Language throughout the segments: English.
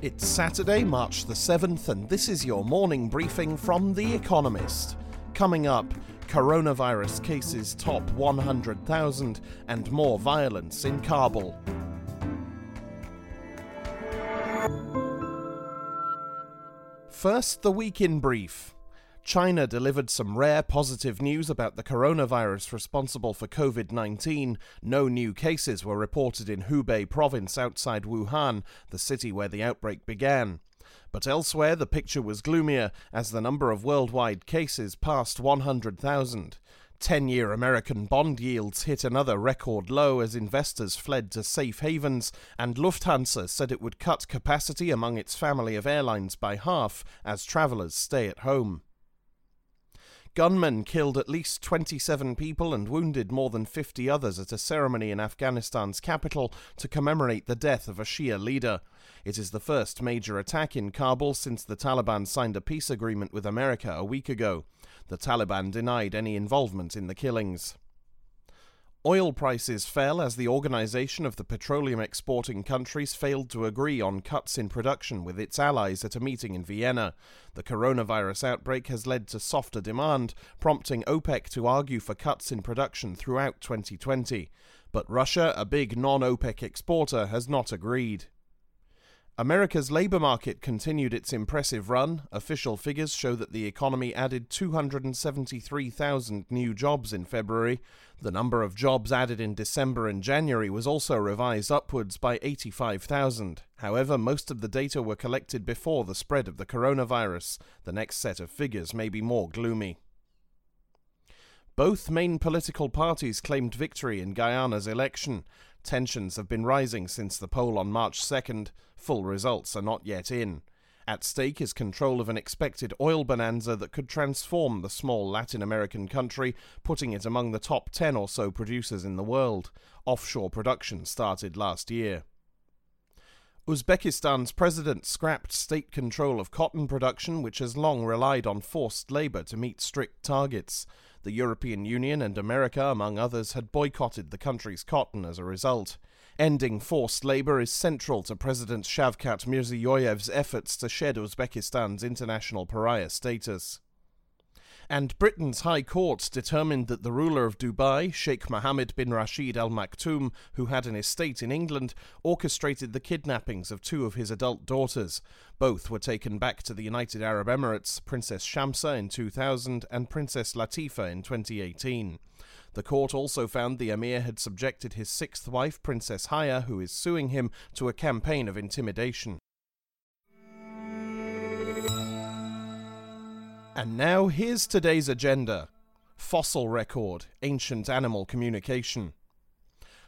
It's Saturday, March the 7th, and this is your morning briefing from The Economist. Coming up, coronavirus cases top 100,000 and more violence in Kabul. First, the week in brief. China delivered some rare positive news about the coronavirus responsible for COVID 19. No new cases were reported in Hubei province outside Wuhan, the city where the outbreak began. But elsewhere, the picture was gloomier as the number of worldwide cases passed 100,000. 10 year American bond yields hit another record low as investors fled to safe havens, and Lufthansa said it would cut capacity among its family of airlines by half as travelers stay at home. Gunmen killed at least 27 people and wounded more than 50 others at a ceremony in Afghanistan's capital to commemorate the death of a Shia leader. It is the first major attack in Kabul since the Taliban signed a peace agreement with America a week ago. The Taliban denied any involvement in the killings. Oil prices fell as the Organization of the Petroleum Exporting Countries failed to agree on cuts in production with its allies at a meeting in Vienna. The coronavirus outbreak has led to softer demand, prompting OPEC to argue for cuts in production throughout 2020. But Russia, a big non OPEC exporter, has not agreed. America's labor market continued its impressive run. Official figures show that the economy added 273,000 new jobs in February. The number of jobs added in December and January was also revised upwards by 85,000. However, most of the data were collected before the spread of the coronavirus. The next set of figures may be more gloomy. Both main political parties claimed victory in Guyana's election. Tensions have been rising since the poll on March 2nd. Full results are not yet in. At stake is control of an expected oil bonanza that could transform the small Latin American country, putting it among the top 10 or so producers in the world. Offshore production started last year. Uzbekistan's president scrapped state control of cotton production, which has long relied on forced labor to meet strict targets. The European Union and America, among others, had boycotted the country's cotton as a result. Ending forced labor is central to President Shavkat Mirziyoyev's efforts to shed Uzbekistan's international pariah status and Britain's High Court determined that the ruler of Dubai, Sheikh Mohammed bin Rashid Al Maktoum, who had an estate in England, orchestrated the kidnappings of two of his adult daughters. Both were taken back to the United Arab Emirates, Princess Shamsa in 2000 and Princess Latifa in 2018. The court also found the emir had subjected his sixth wife, Princess Haya, who is suing him, to a campaign of intimidation. And now here's today's agenda Fossil record, ancient animal communication.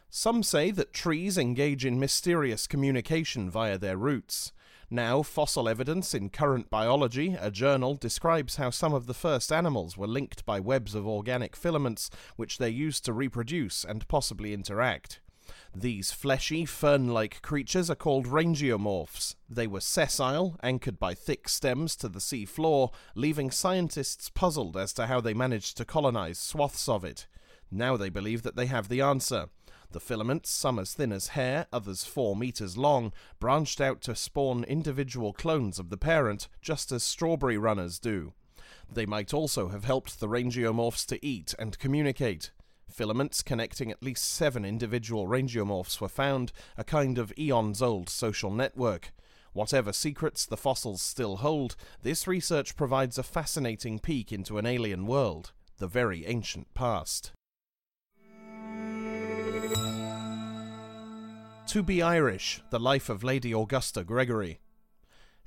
Some say that trees engage in mysterious communication via their roots. Now, Fossil Evidence in Current Biology, a journal, describes how some of the first animals were linked by webs of organic filaments which they used to reproduce and possibly interact. These fleshy, fern like creatures are called rangeomorphs. They were sessile, anchored by thick stems to the sea floor, leaving scientists puzzled as to how they managed to colonize swaths of it. Now they believe that they have the answer. The filaments, some as thin as hair, others four meters long, branched out to spawn individual clones of the parent, just as strawberry runners do. They might also have helped the rangeomorphs to eat and communicate. Filaments connecting at least seven individual rangeomorphs were found, a kind of eons old social network. Whatever secrets the fossils still hold, this research provides a fascinating peek into an alien world, the very ancient past. To be Irish, the life of Lady Augusta Gregory.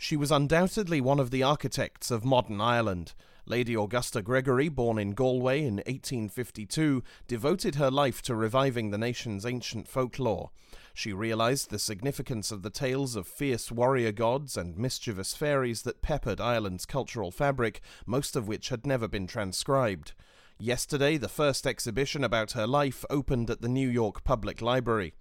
She was undoubtedly one of the architects of modern Ireland, Lady Augusta Gregory, born in Galway in 1852, devoted her life to reviving the nation's ancient folklore. She realized the significance of the tales of fierce warrior gods and mischievous fairies that peppered Ireland's cultural fabric, most of which had never been transcribed. Yesterday, the first exhibition about her life opened at the New York Public Library.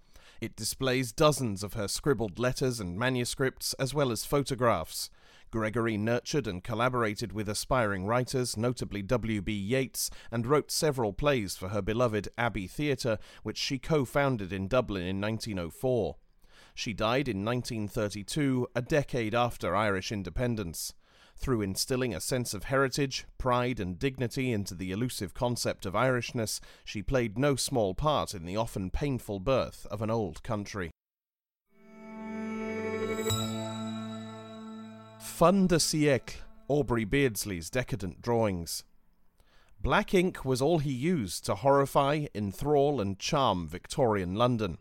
It displays dozens of her scribbled letters and manuscripts, as well as photographs. Gregory nurtured and collaborated with aspiring writers, notably W.B. Yeats, and wrote several plays for her beloved Abbey Theatre, which she co founded in Dublin in 1904. She died in 1932, a decade after Irish independence. Through instilling a sense of heritage, pride, and dignity into the elusive concept of Irishness, she played no small part in the often painful birth of an old country. Fin de siècle, Aubrey Beardsley's decadent drawings. Black ink was all he used to horrify, enthrall, and charm Victorian London.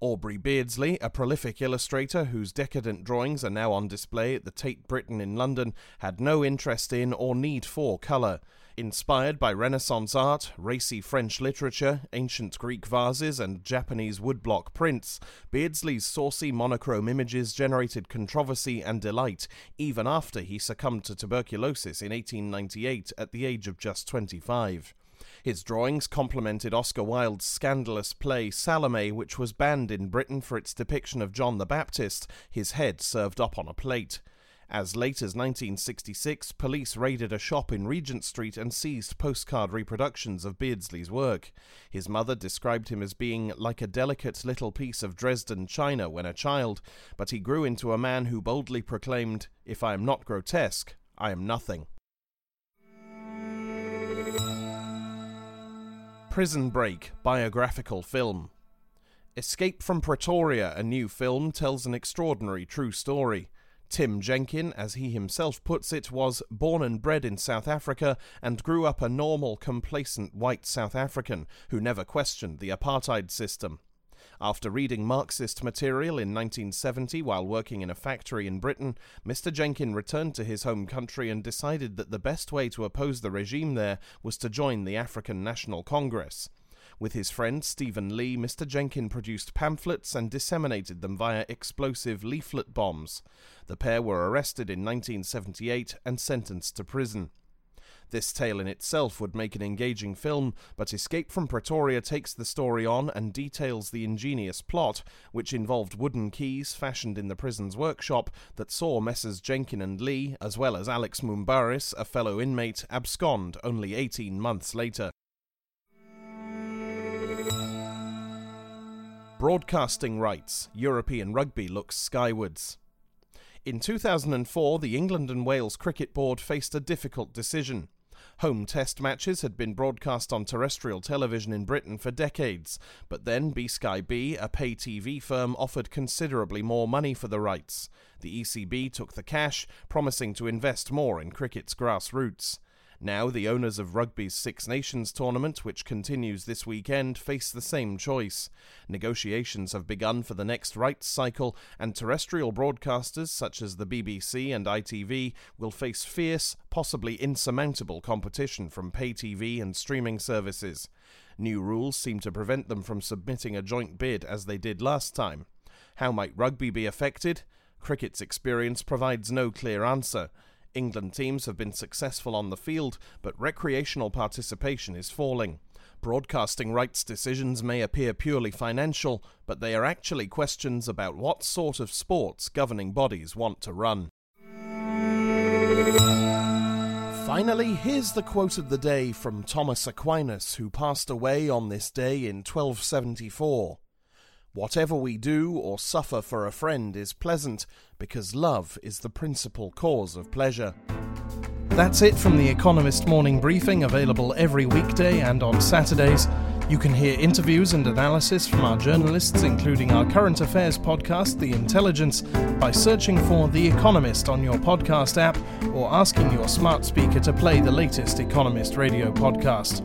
Aubrey Beardsley, a prolific illustrator whose decadent drawings are now on display at the Tate Britain in London, had no interest in or need for colour. Inspired by Renaissance art, racy French literature, ancient Greek vases, and Japanese woodblock prints, Beardsley's saucy monochrome images generated controversy and delight even after he succumbed to tuberculosis in 1898 at the age of just 25. His drawings complemented Oscar Wilde's scandalous play Salome, which was banned in Britain for its depiction of John the Baptist, his head served up on a plate. As late as 1966, police raided a shop in Regent Street and seized postcard reproductions of Beardsley's work. His mother described him as being like a delicate little piece of Dresden china when a child, but he grew into a man who boldly proclaimed, If I am not grotesque, I am nothing. Prison Break biographical film. Escape from Pretoria, a new film, tells an extraordinary true story. Tim Jenkin, as he himself puts it, was born and bred in South Africa and grew up a normal, complacent white South African who never questioned the apartheid system. After reading Marxist material in 1970 while working in a factory in Britain, Mr. Jenkin returned to his home country and decided that the best way to oppose the regime there was to join the African National Congress. With his friend Stephen Lee, Mr. Jenkin produced pamphlets and disseminated them via explosive leaflet bombs. The pair were arrested in 1978 and sentenced to prison. This tale in itself would make an engaging film, but Escape from Pretoria takes the story on and details the ingenious plot, which involved wooden keys fashioned in the prison's workshop that saw Messrs. Jenkin and Lee, as well as Alex Moumbaris, a fellow inmate, abscond only 18 months later. Broadcasting rights. European rugby looks skywards. In 2004, the England and Wales Cricket Board faced a difficult decision. Home test matches had been broadcast on terrestrial television in Britain for decades, but then B Sky B, a pay TV firm, offered considerably more money for the rights. The ECB took the cash, promising to invest more in cricket's grassroots. Now, the owners of rugby's Six Nations tournament, which continues this weekend, face the same choice. Negotiations have begun for the next rights cycle, and terrestrial broadcasters such as the BBC and ITV will face fierce, possibly insurmountable competition from pay TV and streaming services. New rules seem to prevent them from submitting a joint bid as they did last time. How might rugby be affected? Cricket's experience provides no clear answer. England teams have been successful on the field, but recreational participation is falling. Broadcasting rights decisions may appear purely financial, but they are actually questions about what sort of sports governing bodies want to run. Finally, here's the quote of the day from Thomas Aquinas, who passed away on this day in 1274. Whatever we do or suffer for a friend is pleasant, because love is the principal cause of pleasure. That's it from the Economist Morning Briefing, available every weekday and on Saturdays. You can hear interviews and analysis from our journalists, including our current affairs podcast, The Intelligence, by searching for The Economist on your podcast app or asking your smart speaker to play the latest Economist radio podcast.